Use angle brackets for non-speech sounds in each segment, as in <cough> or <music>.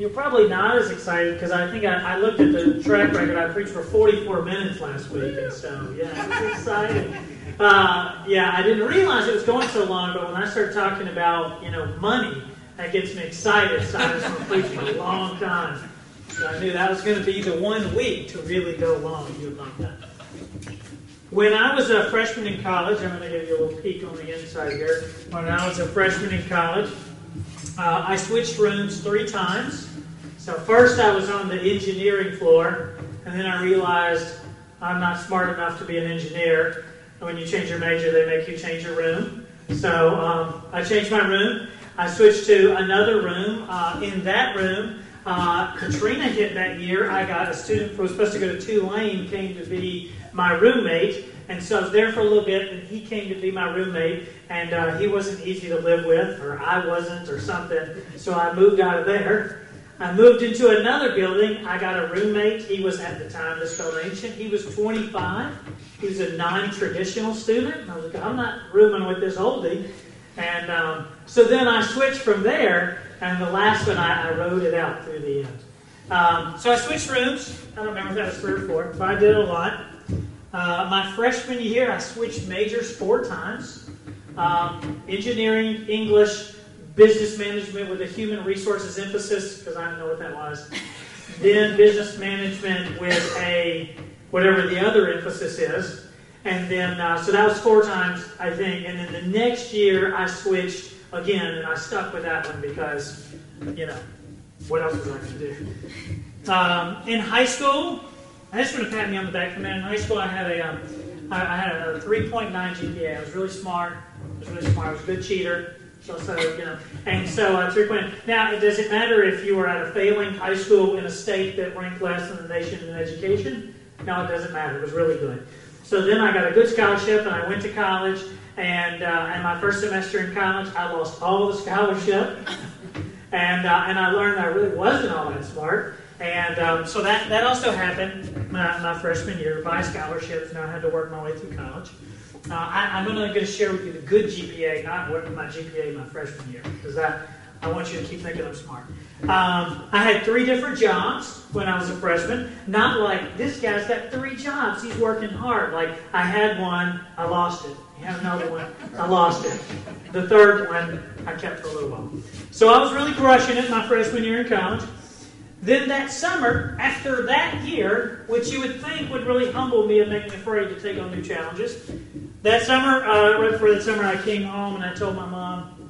you're probably not as excited because I think I, I, looked at the track record. I preached for 44 minutes last week, and so yeah, I was excited. Uh, yeah, I didn't realize it was going so long, but when I started talking about you know money, that gets me excited. So I was going to for a long time. So I knew that was going to be the one week to really go long. You would like that. When I was a freshman in college, I'm going to give you a little peek on the inside here. When I was a freshman in college, uh, I switched rooms three times. So first I was on the engineering floor, and then I realized I'm not smart enough to be an engineer. And when you change your major, they make you change your room. So um, I changed my room. I switched to another room. Uh, in that room, uh, Katrina hit that year. I got a student who was supposed to go to Tulane came to be my roommate. And so I was there for a little bit, and he came to be my roommate. And uh, he wasn't easy to live with, or I wasn't, or something. So I moved out of there. I moved into another building. I got a roommate. He was at the time this felt ancient. He was 25. He was a non-traditional student. I was like, I'm not rooming with this oldie. And um, so then I switched from there, and the last one I, I wrote it out through the end. Um, so I switched rooms. I don't remember if that was three or four, but I did a lot. Uh, my freshman year, I switched majors four times um, engineering, English, business management with a human resources emphasis, because I didn't know what that was. then business management with a whatever the other emphasis is. And then, uh, so that was four times, I think. And then the next year, I switched again, and I stuck with that one because, you know, what else was I going to do? Um, in high school, I just want to pat me on the back for a minute. In high school, I had a, um, I, I had a 3.9 GPA. I was really smart. I was really smart. I was a good cheater. So, so you know, and so uh, 3.9. Now, does it matter if you were at a failing high school in a state that ranked less than the nation in education? No, it doesn't matter. It was really good. So then I got a good scholarship, and I went to college. And uh, my first semester in college, I lost all the scholarship, and uh, and I learned I really wasn't all that smart. And um, so that, that also happened my, my freshman year by scholarships. Now I had to work my way through college. Uh, I, am going to share with you the good GPA, not what my GPA my freshman year, because I, I want you to keep thinking I'm smart. Um, I had three different jobs when I was a freshman. Not like this guy's got three jobs; he's working hard. Like I had one, I lost it. I had another one, I lost it. The third one, I kept for a little while. So I was really crushing it my freshman year in college. Then that summer, after that year, which you would think would really humble me and make me afraid to take on new challenges, that summer, uh, right before that summer, I came home and I told my mom,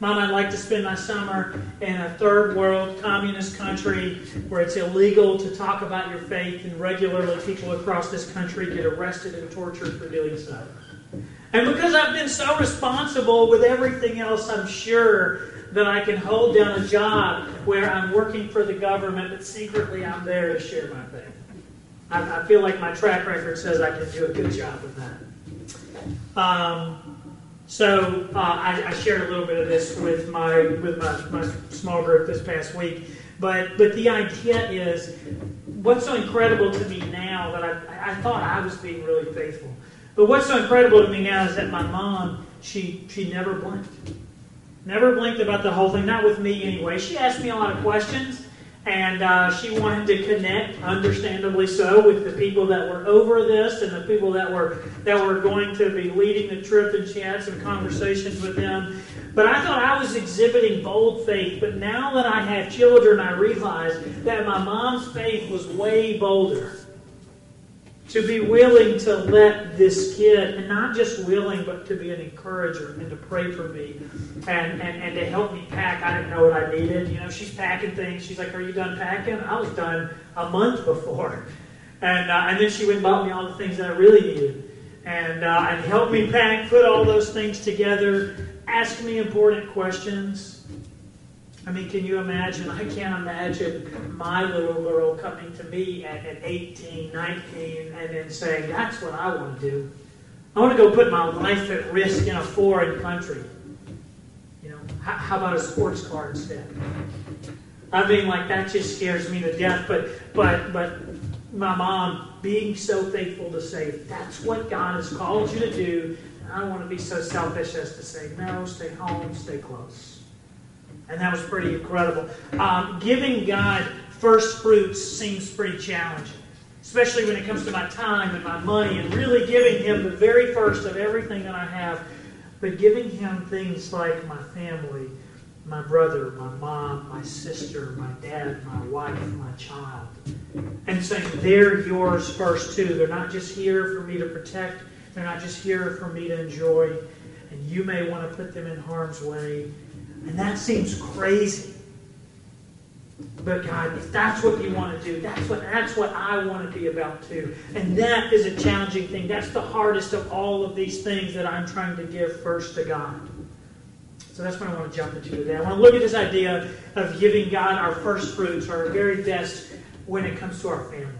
Mom, I'd like to spend my summer in a third world communist country where it's illegal to talk about your faith, and regularly people across this country get arrested and tortured for doing so. And because I've been so responsible with everything else, I'm sure that I can hold down a job where I'm working for the government, but secretly I'm there to share my faith. I, I feel like my track record says I can do a good job with that. Um, so uh, I, I, shared a little bit of this with my with my, my small group this past week, but but the idea is what's so incredible to me now that I, I thought I was being really faithful, but what's so incredible to me now is that my mom she she never blinked. Never blinked about the whole thing, not with me anyway. She asked me a lot of questions, and uh, she wanted to connect, understandably so, with the people that were over this and the people that were that were going to be leading the trip. And she had some conversations with them. But I thought I was exhibiting bold faith. But now that I have children, I realize that my mom's faith was way bolder to be willing to let this kid, and not just willing, but to be an encourager and to pray for me and, and, and to help me pack. I didn't know what I needed. You know, she's packing things. She's like, Are you done packing? I was done a month before. And, uh, and then she went and bought me all the things that I really needed. And, uh, and helped me pack, put all those things together, ask me important questions. I mean, can you imagine? I can't imagine my little girl coming to me at, at 18, 19, and then saying, That's what I want to do. I want to go put my life at risk in a foreign country. You know, how, how about a sports car instead? I mean, like that just scares me to death. But, but, but my mom being so faithful to say, "That's what God has called you to do." I don't want to be so selfish as to say, "No, stay home, stay close." And that was pretty incredible. Um, giving God first fruits seems pretty challenging, especially when it comes to my time and my money, and really giving Him the very first of everything that I have, but giving Him things like my family, my brother, my mom, my sister, my dad, my wife, my child, and saying, They're yours first, too. They're not just here for me to protect, they're not just here for me to enjoy, and you may want to put them in harm's way. And that seems crazy. But God, if that's what you want to do, that's what that's what I want to be about too. And that is a challenging thing. That's the hardest of all of these things that I'm trying to give first to God. So that's what I want to jump into today. I want to look at this idea of giving God our first fruits, our very best when it comes to our family.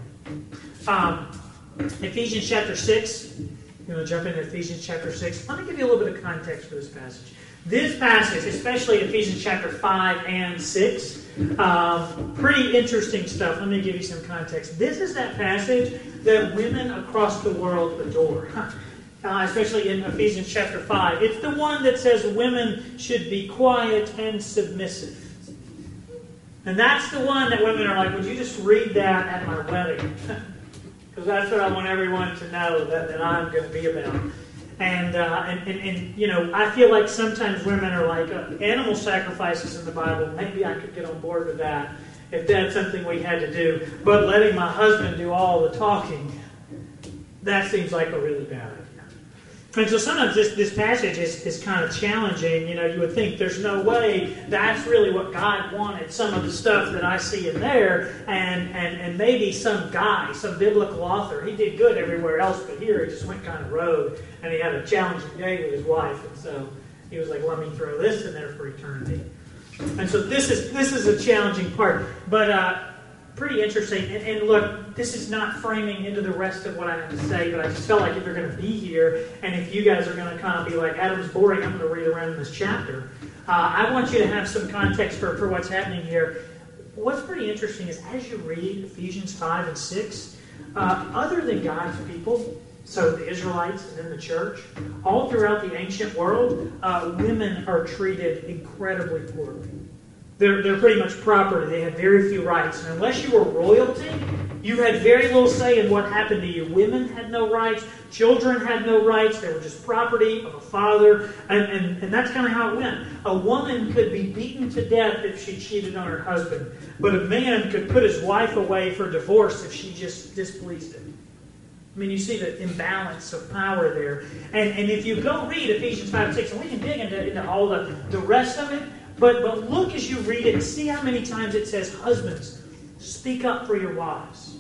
Um, Ephesians chapter 6. I'm going to jump into Ephesians chapter 6. Let me give you a little bit of context for this passage. This passage, especially Ephesians chapter 5 and 6, um, pretty interesting stuff. Let me give you some context. This is that passage that women across the world adore. Uh, especially in Ephesians chapter 5. It's the one that says women should be quiet and submissive. And that's the one that women are like, would you just read that at my wedding? <laughs> Because that's what I want everyone to know that, that I'm going to be about. And, uh, and, and, and, you know, I feel like sometimes women are like, uh, animal sacrifices in the Bible, maybe I could get on board with that if that's something we had to do. But letting my husband do all the talking, that seems like a really bad idea. And so sometimes this, this passage is, is kind of challenging. You know, you would think there's no way that's really what God wanted. Some of the stuff that I see in there, and, and, and maybe some guy, some biblical author, he did good everywhere else, but here he just went kind of rogue, and he had a challenging day with his wife, and so he was like, let me throw this in there for eternity. And so this is this is a challenging part. But uh, pretty interesting. And, and, look, this is not framing into the rest of what I have to say, but I just felt like if you're going to be here, and if you guys are going to kind of be like, Adam's boring, I'm going to read around in this chapter. Uh, I want you to have some context for, for what's happening here. What's pretty interesting is as you read Ephesians 5 and 6, uh, other than God's people, so the Israelites and then the church, all throughout the ancient world, uh, women are treated incredibly poorly they're, they're pretty much property. They have very few rights. And unless you were royalty, you had very little say in what happened to you. Women had no rights. Children had no rights. They were just property of a father. And, and, and that's kind of how it went. A woman could be beaten to death if she cheated on her husband. But a man could put his wife away for divorce if she just displeased him. I mean, you see the imbalance of power there. And, and if you go read Ephesians 5 6, and we can dig into, into all the, the rest of it, but, but look as you read it see how many times it says, Husbands, speak up for your wives.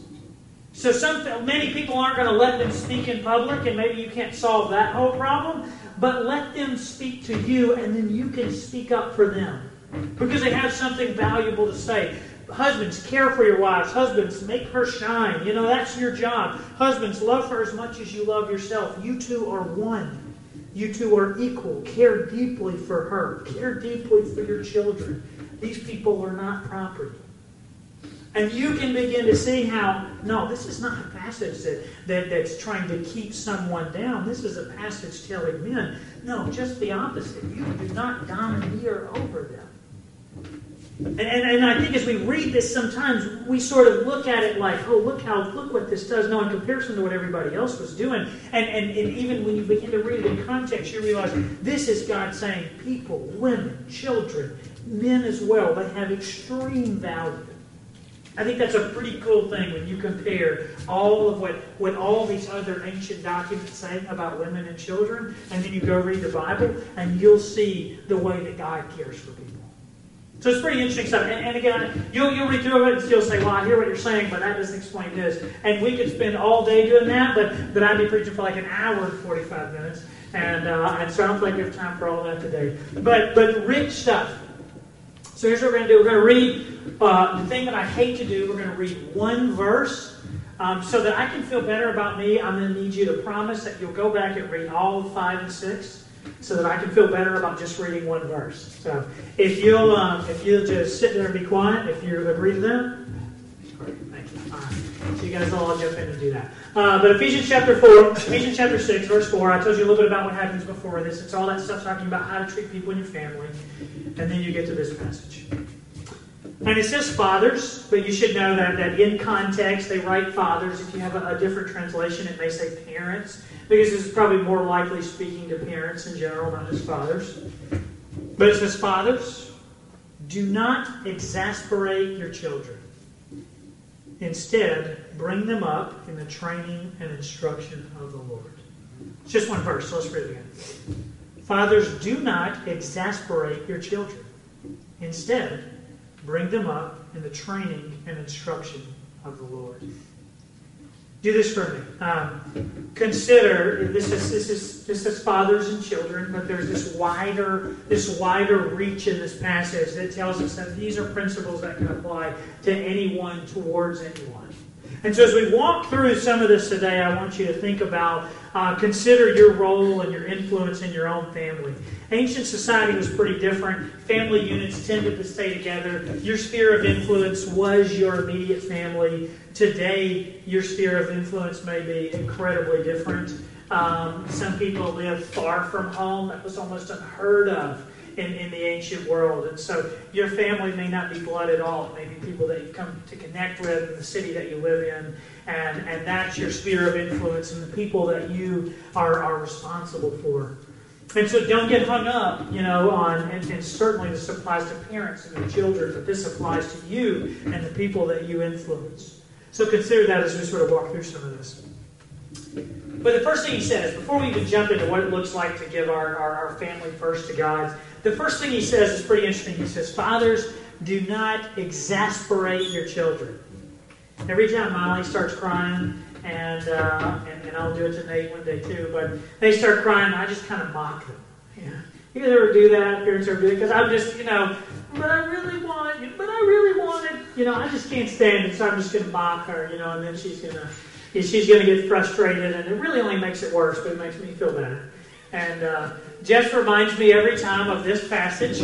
So some many people aren't going to let them speak in public, and maybe you can't solve that whole problem. But let them speak to you, and then you can speak up for them because they have something valuable to say. Husbands, care for your wives. Husbands, make her shine. You know that's your job. Husbands, love her as much as you love yourself. You two are one. You two are equal. Care deeply for her. Care deeply for your children. These people are not property. And you can begin to see how, no, this is not a passage that, that, that's trying to keep someone down. This is a passage telling men, no, just the opposite. You do not domineer over them. And, and, and, I think as we read this, sometimes we sort of look at it like, oh, look how, look what this does. No, in comparison to what everybody else was doing. And, and, and even when you begin to read it in context, you realize this is God saying people, women, children, men as well, they have extreme value. I think that's a pretty cool thing when you compare all of what, what all these other ancient documents say about women and children, and then you go read the Bible, and you'll see the way that God cares for people. So it's pretty interesting stuff. And, and, again, you'll, you'll read through it and still say, well, I hear what you're saying, but that doesn't explain this. And we could spend all day doing that, but, but I'd be preaching for like an hour and 45 minutes. And, uh, so I don't think we have time for all that today. But, but rich stuff. So here's what we're going to do. We're going to read uh, the thing that I hate to do. We're going to read one verse. Um, so that I can feel better about me, I'm going to need you to promise that you'll go back and read all five and six so that I can feel better about just reading one verse. So if you'll um, if you'll just sit there and be quiet, if you agree to that. So you guys all jump in and do that. Uh, but Ephesians chapter 4, Ephesians chapter 6, verse 4, I told you a little bit about what happens before this. It's all that stuff talking about how to treat people in your family. And then you get to this passage. And it says fathers, but you should know that, that in context they write fathers. If you have a, a different translation, it may say parents, because it's probably more likely speaking to parents in general, not just fathers. But it says, Fathers, do not exasperate your children. Instead, bring them up in the training and instruction of the Lord. It's just one verse, so let's read it again. Fathers, do not exasperate your children. Instead, bring them up in the training and instruction of the Lord. Do this for me. Um, consider this is this is this is fathers and children, but there's this wider this wider reach in this passage that tells us that these are principles that can apply to anyone towards anyone. And so, as we walk through some of this today, I want you to think about, uh, consider your role and your influence in your own family. Ancient society was pretty different. Family units tended to stay together. Your sphere of influence was your immediate family. Today, your sphere of influence may be incredibly different. Um, some people live far from home. That was almost unheard of in, in the ancient world. And so your family may not be blood at all. It may be people that you've come to connect with in the city that you live in. And, and that's your sphere of influence and the people that you are, are responsible for. And so don't get hung up, you know, on, and, and, certainly this applies to parents and their children, but this applies to you and the people that you influence. So consider that as we sort of walk through some of this. But the first thing he says, before we even jump into what it looks like to give our, our, our family first to God, the first thing he says is pretty interesting. He says, Fathers, do not exasperate your children. Every time Molly starts crying, and, uh, and, and I'll do it to Nate one day too, but they start crying, I just kind of mock them. Yeah. You ever do that? Parents ever do it? Because I'm just, you know, but I really want but I really want it. You know, I just can't stand it, so I'm just going to mock her, you know, and then she's going to she's going to get frustrated, and it really only makes it worse, but it makes me feel better. And uh, Jess reminds me every time of this passage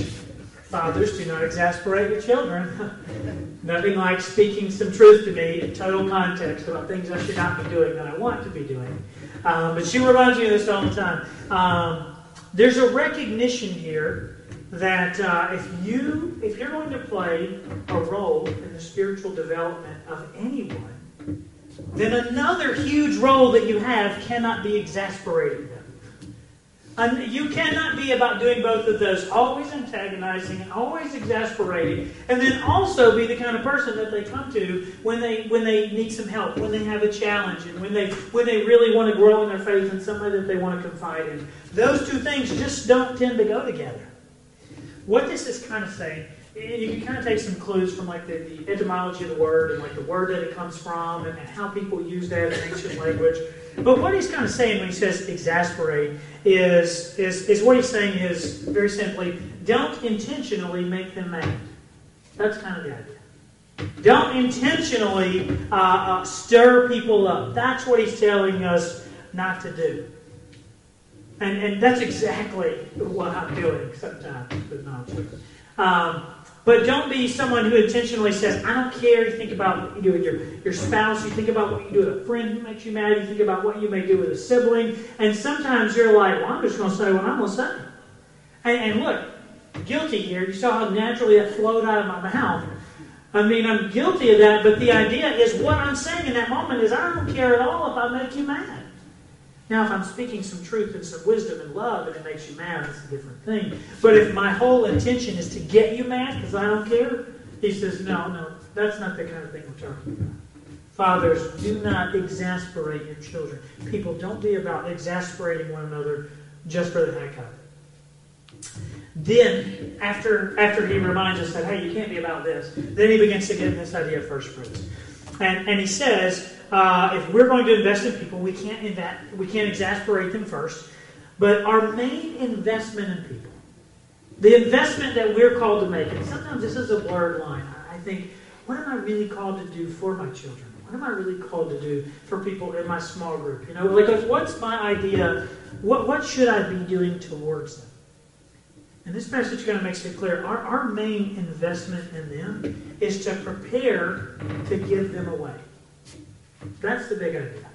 Fathers, do not exasperate your children. <laughs> Nothing like speaking some truth to me in total context about things I should not be doing that I want to be doing. Um, but she reminds me of this all the time. Um, there's a recognition here that uh, if you if you're going to play a role in the spiritual development of anyone, then another huge role that you have cannot be exasperating them. And you cannot be about doing both of those, always antagonizing always exasperating, and then also be the kind of person that they come to when they when they need some help, when they have a challenge, and when they when they really want to grow in their faith and somebody that they want to confide in. Those two things just don't tend to go together. What this is kind of saying, you can kind of take some clues from like the, the etymology of the word and like the word that it comes from and, and how people use that in ancient language. But what he's kind of saying when he says exasperate is, is, is what he's saying is very simply don't intentionally make them mad. That's kind of the idea. Don't intentionally uh, uh, stir people up. That's what he's telling us not to do. And, and that's exactly what I'm doing sometimes with non um, but don't be someone who intentionally says, I don't care. You think about what you do with your, your spouse. You think about what you do with a friend who makes you mad. You think about what you may do with a sibling. And sometimes you're like, well, I'm just going to say what I'm going to say. And, and look, guilty here. You saw how naturally that flowed out of my mouth. I mean, I'm guilty of that, but the idea is what I'm saying in that moment is I don't care at all if I make you mad. Now, if I'm speaking some truth and some wisdom and love and it makes you mad, that's a different thing. But if my whole intention is to get you mad because I don't care, he says, no, no, that's not the kind of thing we're talking about. Fathers, do not exasperate your children. People, don't be about exasperating one another just for the heck of it. Then, after, after he reminds us that, hey, you can't be about this, then he begins to get this idea of first fruits. And, and he says, uh, if we're going to invest in people, we can't, we can't exasperate them first. But our main investment in people, the investment that we're called to make, and sometimes this is a blurred line. I think, what am I really called to do for my children? What am I really called to do for people in my small group? You know, like what's my idea? What what should I be doing towards them? and this passage kind of makes it clear, our, our main investment in them is to prepare to give them away. That's the big idea.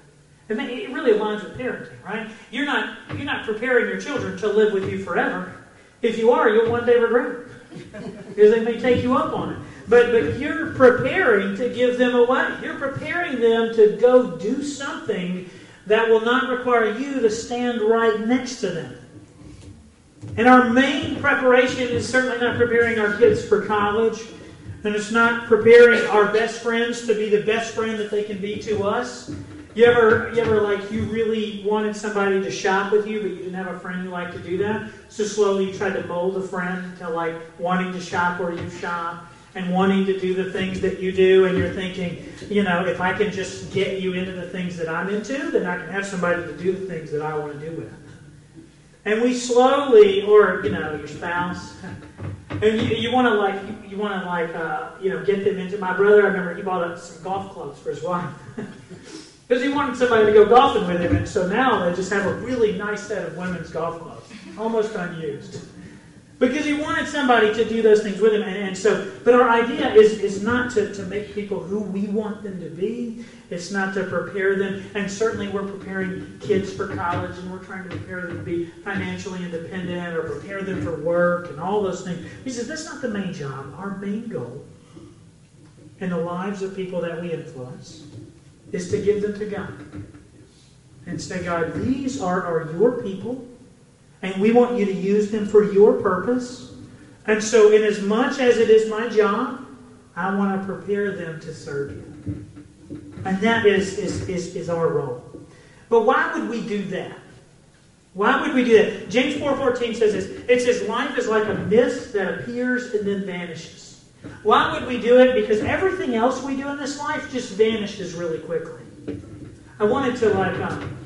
And it really aligns with parenting, right? You're not, you're not preparing your children to live with you forever. If you are, you'll one day regret it. <laughs> because they may take you up on it. But, but you're preparing to give them away. You're preparing them to go do something that will not require you to stand right next to them. And our main preparation is certainly not preparing our kids for college, and it's not preparing our best friends to be the best friend that they can be to us. You ever, you ever like you really wanted somebody to shop with you, but you didn't have a friend who liked to do that? So slowly you tried to mold a friend to like wanting to shop where you shop and wanting to do the things that you do, and you're thinking, you know, if I can just get you into the things that I'm into, then I can have somebody to do the things that I want to do with. And we slowly, or you know, your spouse, and you, you want to like, you, you want to like, uh, you know, get them into. My brother, I remember he bought some golf clubs for his wife <laughs> because he wanted somebody to go golfing with him, and so now they just have a really nice set of women's golf clubs, almost unused because he wanted somebody to do those things with him. And, and, so, but our idea is, is not to, to make people who we want them to be. It's not to prepare them. And certainly we're preparing kids for college and we're trying to prepare them to be financially independent or prepare them for work and all those things. He says that's not the main job. Our main goal in the lives of people that we influence is to give them to God. And say, God, these are, are your people and we want you to use them for your purpose. And so, in as much as it is my job, I want to prepare them to serve you. And that is, is, is, is our role. But why would we do that? Why would we do that? James 4.14 says this. It says, life is like a mist that appears and then vanishes. Why would we do it? Because everything else we do in this life just vanishes really quickly. I wanted to like um,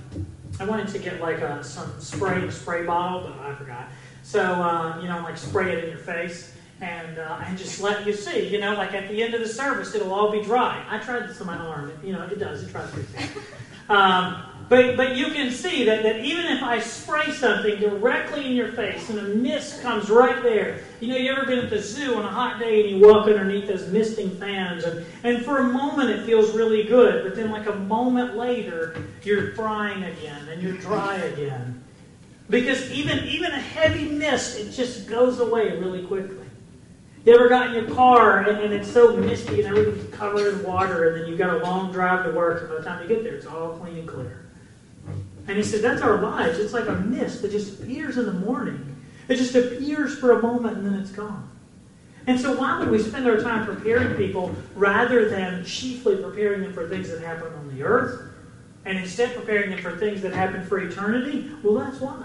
I wanted to get like a, some spray spray bottle, but I forgot. So uh, you know, like spray it in your face and uh, and just let you see. You know, like at the end of the service, it'll all be dry. I tried this on my arm. You know, it does. It tries to. Um, but, but you can see that, that even if I spray something directly in your face and a mist comes right there, you know, you ever been at the zoo on a hot day and you walk underneath those misting fans, and, and for a moment it feels really good, but then like a moment later, you're frying again and you're dry again. Because even, even a heavy mist, it just goes away really quickly. You ever got in your car and, and it's so misty and everything's covered in water, and then you've got a long drive to work, and by the time you get there, it's all clean and clear. And he said, That's our lives. It's like a mist that just appears in the morning. It just appears for a moment and then it's gone. And so, why would we spend our time preparing people rather than chiefly preparing them for things that happen on the earth and instead preparing them for things that happen for eternity? Well, that's why.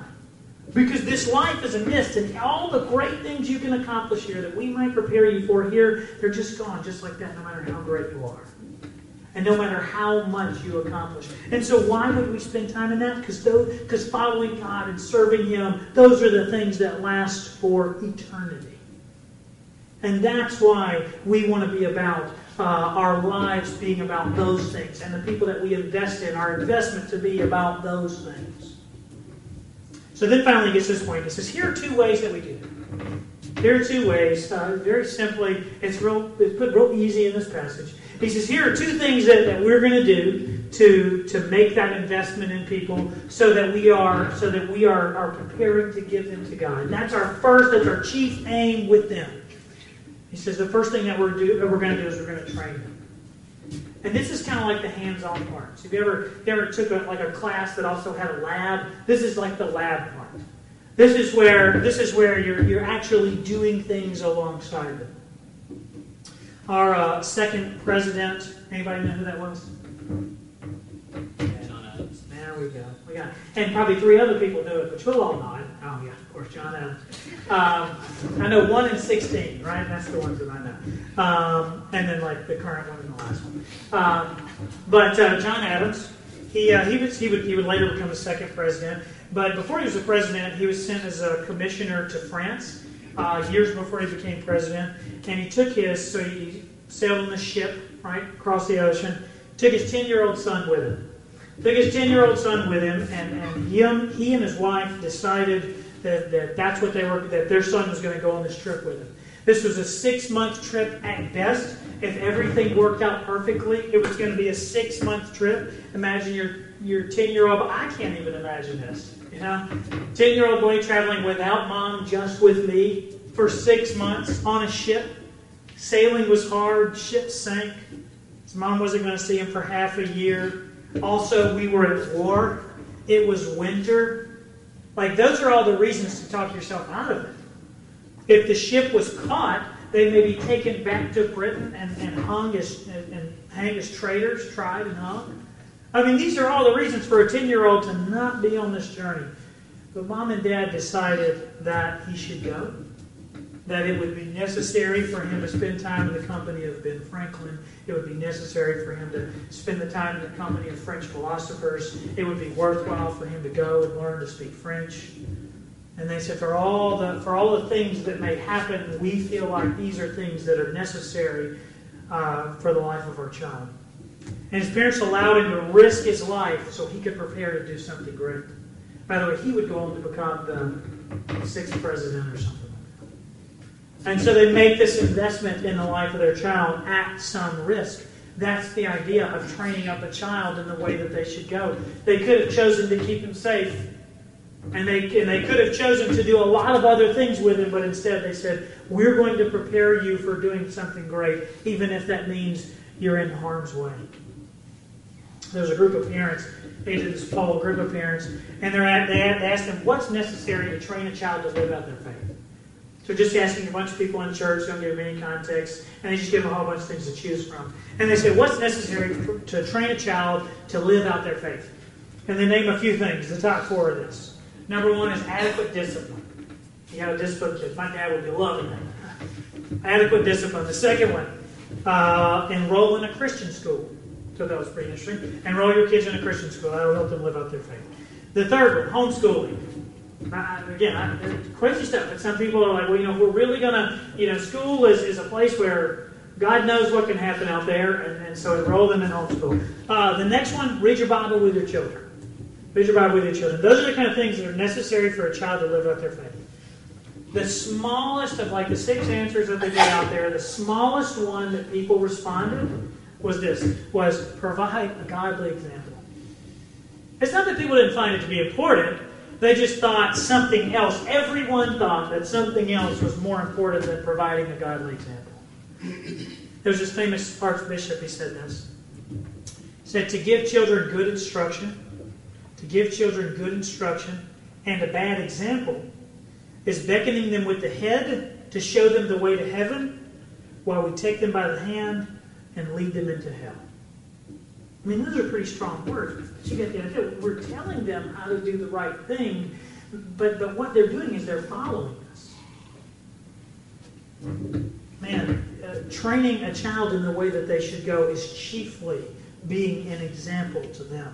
Because this life is a mist, and all the great things you can accomplish here that we might prepare you for here, they're just gone, just like that, no matter how great you are and no matter how much you accomplish. And so, why would we spend time in that? Because following God and serving Him, those are the things that last for eternity. And that's why we want to be about uh, our lives being about those things, and the people that we invest in, our investment to be about those things. So then finally gets this point. It says, here are two ways that we do it. Here are two ways. Uh, very simply, it's real. It's put real easy in this passage. He says, here are two things that, that we're going to do to, to make that investment in people so that we are so that we are, are preparing to give them to God. And that's our first, that's our chief aim with them. He says the first thing that we're, do, that we're going to do is we're going to train them. And this is kind of like the hands-on part. So if you ever, if you ever took a, like a class that also had a lab, this is like the lab part. This is where this is where you're you're actually doing things alongside them. Our uh, second president, anybody know who that was? John Adams. There we go. We got, and probably three other people knew it, but you'll all know it. Oh yeah, of course, John Adams. Um, I know one in sixteen, right? That's the ones that I know. Um, and then like the current one and the last one. Um, but uh, John Adams, he uh, he was he would he would later become the second president. But before he was the president, he was sent as a commissioner to France uh, years before he became president, and he took his, so he sailed on the ship, right, across the ocean, took his 10 year old son with him. Took his 10 year old son with him, and, and him, he and his wife decided that, that that's what they were, that their son was going to go on this trip with them. This was a six month trip at best. If everything worked out perfectly, it was going to be a six month trip. Imagine your your 10 year old, I can't even imagine this. You know, 10 year old boy traveling without mom, just with me for six months on a ship. Sailing was hard, ship sank. His mom wasn't going to see him for half a year. Also, we were at war. It was winter. Like, those are all the reasons to talk yourself out of it. If the ship was caught, they may be taken back to Britain and, and hung as and, and hanged as traitors, tried and hung. I mean, these are all the reasons for a 10 year old to not be on this journey. But mom and dad decided that he should go, that it would be necessary for him to spend time in the company of Ben Franklin. It would be necessary for him to spend the time in the company of French philosophers. It would be worthwhile for him to go and learn to speak French. And they said, for all the for all the things that may happen, we feel like these are things that are necessary uh, for the life of our child. And his parents allowed him to risk his life so he could prepare to do something great. By the way, he would go on to become the sixth president or something like that. And so they make this investment in the life of their child at some risk. That's the idea of training up a child in the way that they should go. They could have chosen to keep him safe. And they, and they could have chosen to do a lot of other things with him, but instead they said, We're going to prepare you for doing something great, even if that means you're in harm's way there was a group of parents. They did this poll, group of parents, and they're at, they asked them what's necessary to train a child to live out their faith. So just asking a bunch of people in church, don't give them any context, and they just give them a whole bunch of things to choose from. And they said, what's necessary to train a child to live out their faith? And they name a few things. The top four of this. Number one is adequate discipline. You got a discipline kid. My dad would be loving that. Adequate discipline. The second one, uh, enroll in a Christian school. So that was pretty interesting. Enroll your kids in a Christian school. That'll help them live out their faith. The third one, homeschooling. I, again, I, crazy stuff. But some people are like, well, you know, we're really going to, you know, school is, is a place where God knows what can happen out there, and, and so enroll them in homeschool. Uh, the next one, read your Bible with your children. Read your Bible with your children. Those are the kind of things that are necessary for a child to live out their faith. The smallest of like the six answers that they get out there, the smallest one that people responded was this, was provide a godly example. It's not that people didn't find it to be important. They just thought something else. Everyone thought that something else was more important than providing a godly example. There was this famous archbishop, he said this. He said, To give children good instruction, to give children good instruction and a bad example is beckoning them with the head to show them the way to heaven while we take them by the hand and lead them into hell. I mean, those are pretty strong words. But you get the idea. We're telling them how to do the right thing, but, but what they're doing is they're following us. Man, uh, training a child in the way that they should go is chiefly being an example to them.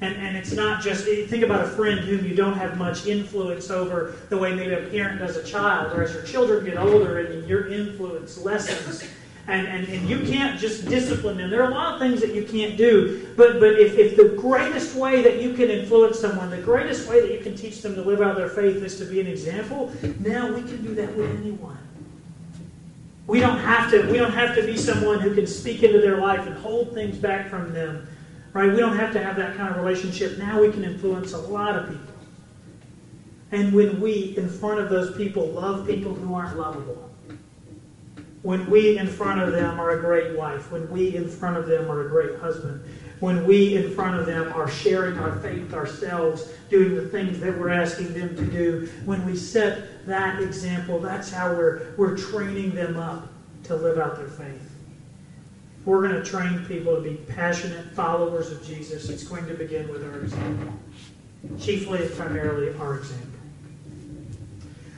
And, and it's not just, think about a friend whom you don't have much influence over the way maybe a parent does a child, or as your children get older and your influence lessens and, and, and you can't just discipline them. There are a lot of things that you can't do. But, but if, if the greatest way that you can influence someone, the greatest way that you can teach them to live out their faith is to be an example, now we can do that with anyone. We don't have to, we don't have to be someone who can speak into their life and hold things back from them. Right? We don't have to have that kind of relationship. Now we can influence a lot of people. And when we, in front of those people, love people who aren't lovable, when we in front of them are a great wife, when we in front of them are a great husband, when we in front of them are sharing our faith ourselves, doing the things that we're asking them to do, when we set that example, that's how we're, we're training them up to live out their faith. We're going to train people to be passionate followers of Jesus. It's going to begin with our example. Chiefly and primarily our example.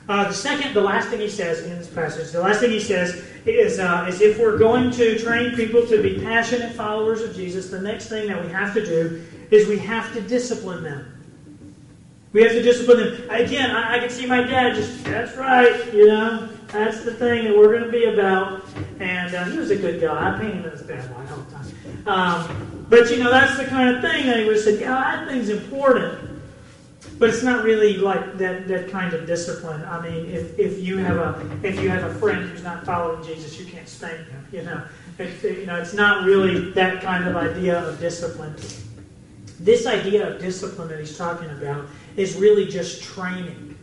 Uh, the second, the last thing he says in this passage, the last thing he says is, uh, is if we're going to train people to be passionate followers of Jesus, the next thing that we have to do is we have to discipline them. We have to discipline them. Again, I, I can see my dad just, that's right, you know, that's the thing that we're going to be about. And uh, he was a good guy. I painted him as a bad guy all the time. Um, but, you know, that's the kind of thing that he would have said, yeah, that thing's important. But it's not really like that, that kind of discipline. I mean, if, if you have a if you have a friend who's not following Jesus, you can't spank him. You know, it, you know, it's not really that kind of idea of discipline. This idea of discipline that he's talking about is really just training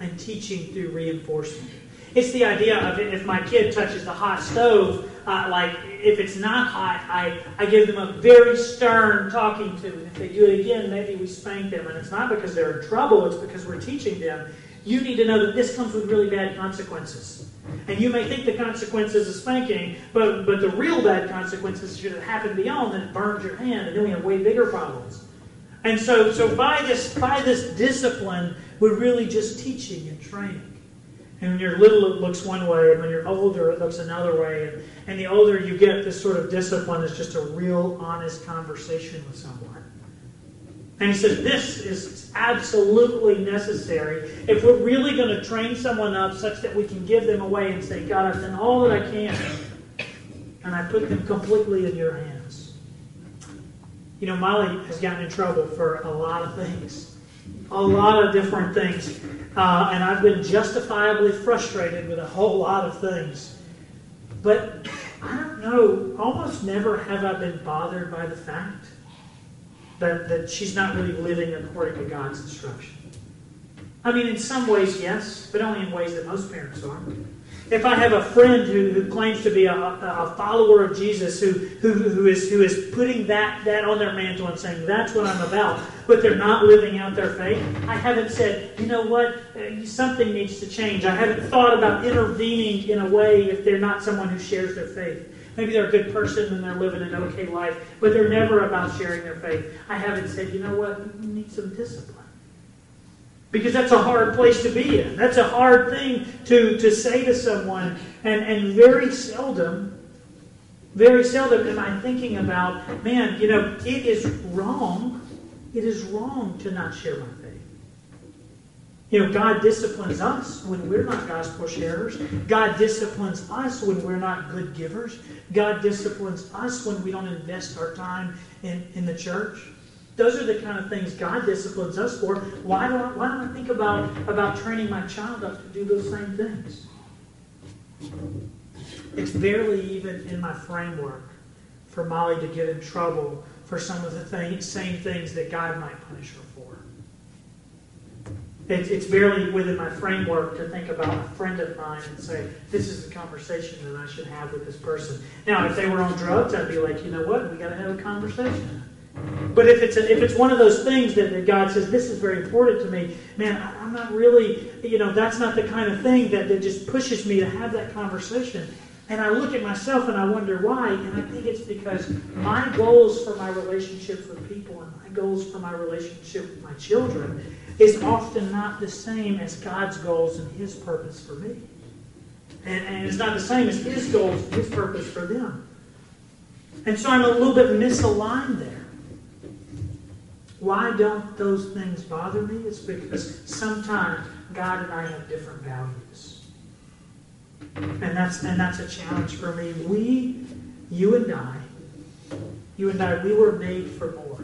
and teaching through reinforcement. It's the idea of if my kid touches the hot stove, uh, like if it's not hot, I, I give them a very stern talking to. And if they do it again, maybe we spank them. And it's not because they're in trouble, it's because we're teaching them. You need to know that this comes with really bad consequences. And you may think the consequences of spanking, but, but the real bad consequences should have happened beyond, and it burns your hand, and then we have way bigger problems. And so, so by this by this discipline, we're really just teaching and training. And when you're little, it looks one way, and when you're older, it looks another way. And, and the older you get, this sort of discipline is just a real, honest conversation with someone. And he says this is absolutely necessary if we're really going to train someone up such that we can give them away and say, God, I've done all that I can, and I put them completely in your hands. You know, Molly has gotten in trouble for a lot of things, a lot of different things. Uh, and I've been justifiably frustrated with a whole lot of things. But I don't know, almost never have I been bothered by the fact that, that she's not really living according to God's instruction. I mean, in some ways, yes, but only in ways that most parents are. If I have a friend who, who claims to be a, a follower of Jesus, who, who, who, is, who is putting that, that on their mantle and saying, that's what I'm about, but they're not living out their faith, I haven't said, you know what, uh, something needs to change. I haven't thought about intervening in a way if they're not someone who shares their faith. Maybe they're a good person and they're living an okay life, but they're never about sharing their faith. I haven't said, you know what, you need some discipline. Because that's a hard place to be in. That's a hard thing to, to say to someone. And, and very seldom, very seldom am I thinking about, man, you know, it is wrong. It is wrong to not share my faith. You know, God disciplines us when we're not gospel sharers. God disciplines us when we're not good givers. God disciplines us when we don't invest our time in, in the church. Those are the kind of things God disciplines us for. Why don't I, why don't I think about, about training my child up to do those same things? It's barely even in my framework for Molly to get in trouble for some of the thing, same things that God might punish her for. It, it's barely within my framework to think about a friend of mine and say, this is the conversation that I should have with this person. Now, if they were on drugs, I'd be like, you know what? We got to have a conversation. But if it's a, if it's one of those things that, that God says this is very important to me, man, I, am not really, you know, that's not the kind of thing that, that just pushes me to have that conversation. And I look at myself and I wonder why, and I think it's because my goals for my relationship with people and my goals for my relationship with my children is often not the same as God's goals and His purpose for me. And, and it's not the same as His goals and His purpose for them. And so I'm a little bit misaligned there. Why don't those things bother me? It's because sometimes God and I have different values. And that's and that's a challenge for me. We, you and I, you and I, we were made for more.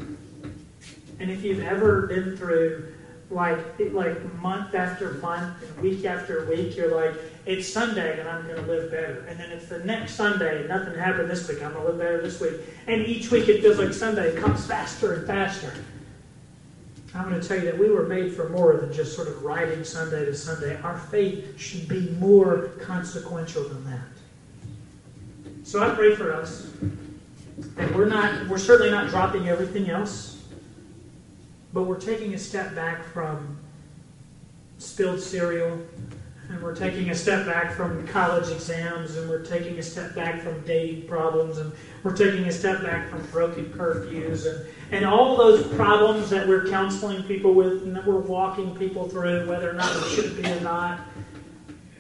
And if you've ever been through like like month after month and week after week, you're like, it's Sunday and I'm going to live better. And then it's the next Sunday, and nothing happened this week, I'm going to live better this week. And each week it feels like Sunday comes faster and faster. I'm going to tell you that we were made for more than just sort of riding Sunday to Sunday. Our faith should be more consequential than that. So I pray for us that we're not we're certainly not dropping everything else, but we're taking a step back from spilled cereal and we're taking a step back from college exams, and we're taking a step back from dating problems, and we're taking a step back from broken curfews, and, and all those problems that we're counseling people with and that we're walking people through, whether or not it should be or not.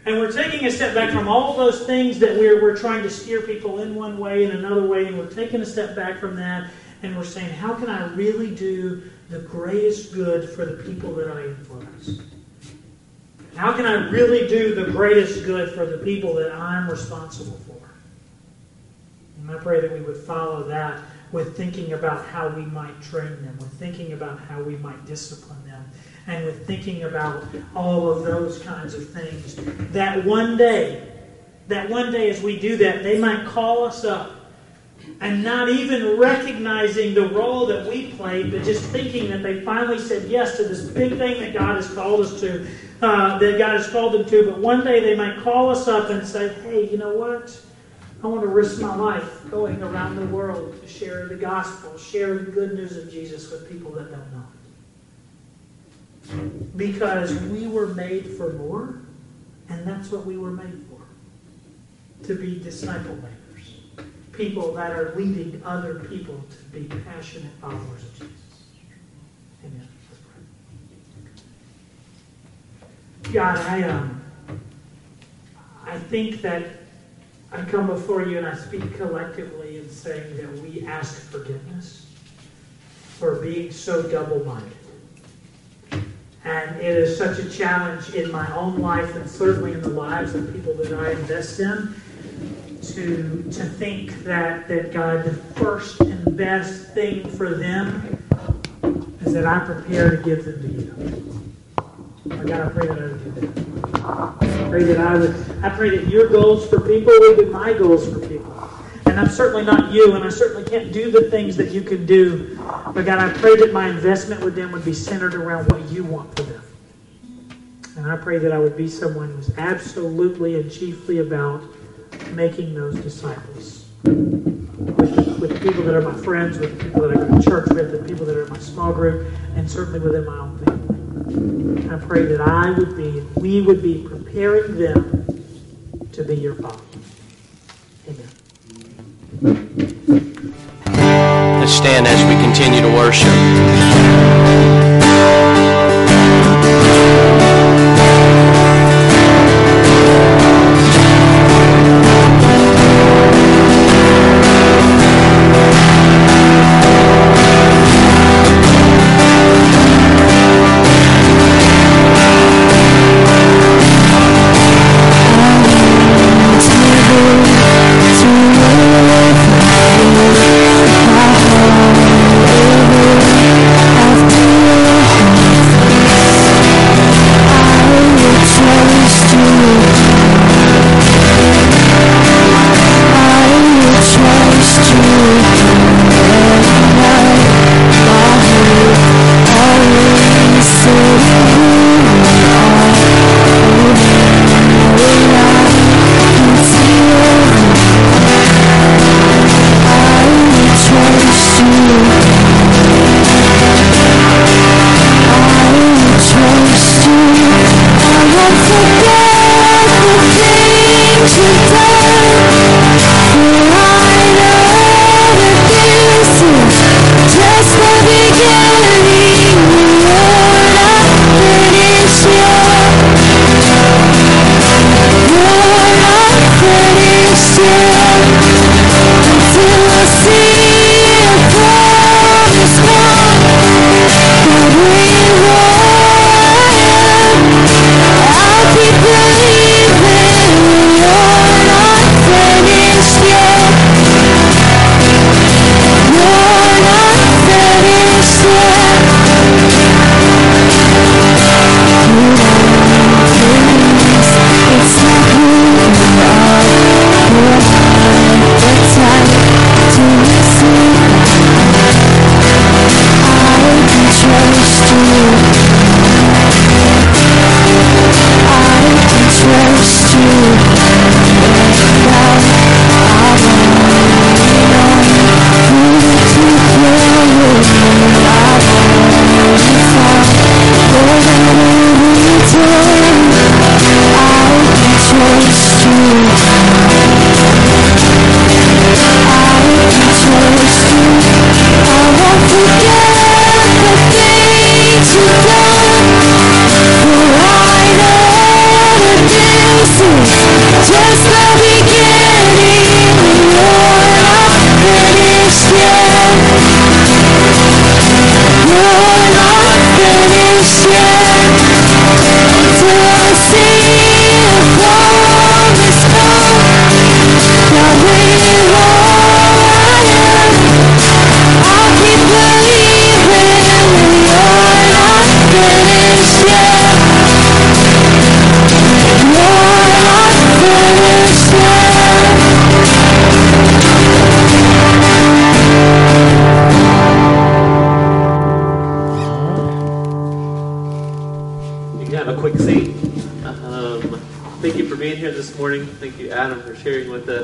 And we're taking a step back from all those things that we're, we're trying to steer people in one way and another way, and we're taking a step back from that, and we're saying, how can I really do the greatest good for the people that I influence? How can I really do the greatest good for the people that I'm responsible for? And I pray that we would follow that with thinking about how we might train them, with thinking about how we might discipline them, and with thinking about all of those kinds of things. That one day, that one day as we do that, they might call us up and not even recognizing the role that we played, but just thinking that they finally said yes to this big thing that God has called us to, uh, that God has called them to. But one day they might call us up and say, hey, you know what? I want to risk my life going around the world to share the gospel, share the good news of Jesus with people that don't know it. Because we were made for more, and that's what we were made for to be disciple makers, people that are leading other people to be passionate followers of Jesus. Amen. God, I um, I think that I come before you and I speak collectively in saying that we ask forgiveness for being so double-minded. And it is such a challenge in my own life and certainly in the lives of people that I invest in to, to think that, that God, the first and best thing for them is that I prepare to give them to you. Oh God, I pray that I do that. I pray that I would. I pray that your goals for people would be my goals for people. And I'm certainly not you, and I certainly can't do the things that you can do. But God, I pray that my investment with them would be centered around what you want for them. And I pray that I would be someone who's absolutely and chiefly about making those disciples. With, people that are my friends, with people that I go to church with, the people that are in my small group, and certainly within my own family. I pray that I would be, we would be preparing them to be your father. Amen. Let's stand as we continue to worship. For sharing with us.